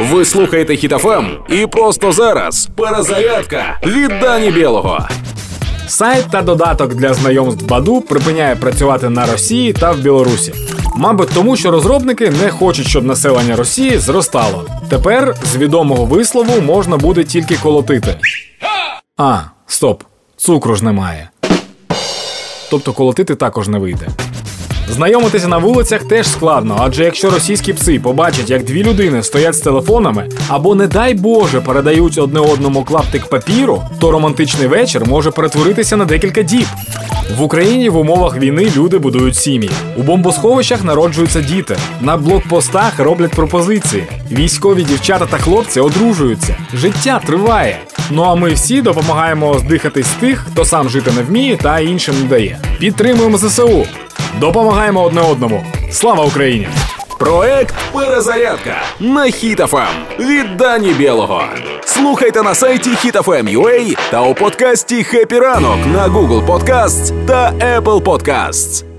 Ви слухаєте Хітофем і просто зараз перезарядка від Дані Білого. Сайт та додаток для знайомств Баду припиняє працювати на Росії та в Білорусі. Мабуть, тому що розробники не хочуть, щоб населення Росії зростало. Тепер з відомого вислову можна буде тільки колотити. А, стоп, цукру ж немає. Тобто колотити також не вийде. Знайомитися на вулицях теж складно, адже якщо російські пси побачать, як дві людини стоять з телефонами, або, не дай Боже, передають одне одному клаптик папіру, то романтичний вечір може перетворитися на декілька діб. В Україні в умовах війни люди будують сім'ї. У бомбосховищах народжуються діти. На блокпостах роблять пропозиції. Військові дівчата та хлопці одружуються. Життя триває. Ну а ми всі допомагаємо здихатись тих, хто сам жити не вміє та іншим не дає. Підтримуємо ЗСУ. Допомагаємо одне одному. Слава Україні! Проект Перезарядка на Хітофем від Дані Білого. Слухайте на сайті HitFM.ua та у подкасті «Хепі ранок» на Google Podcasts та Apple Podcasts.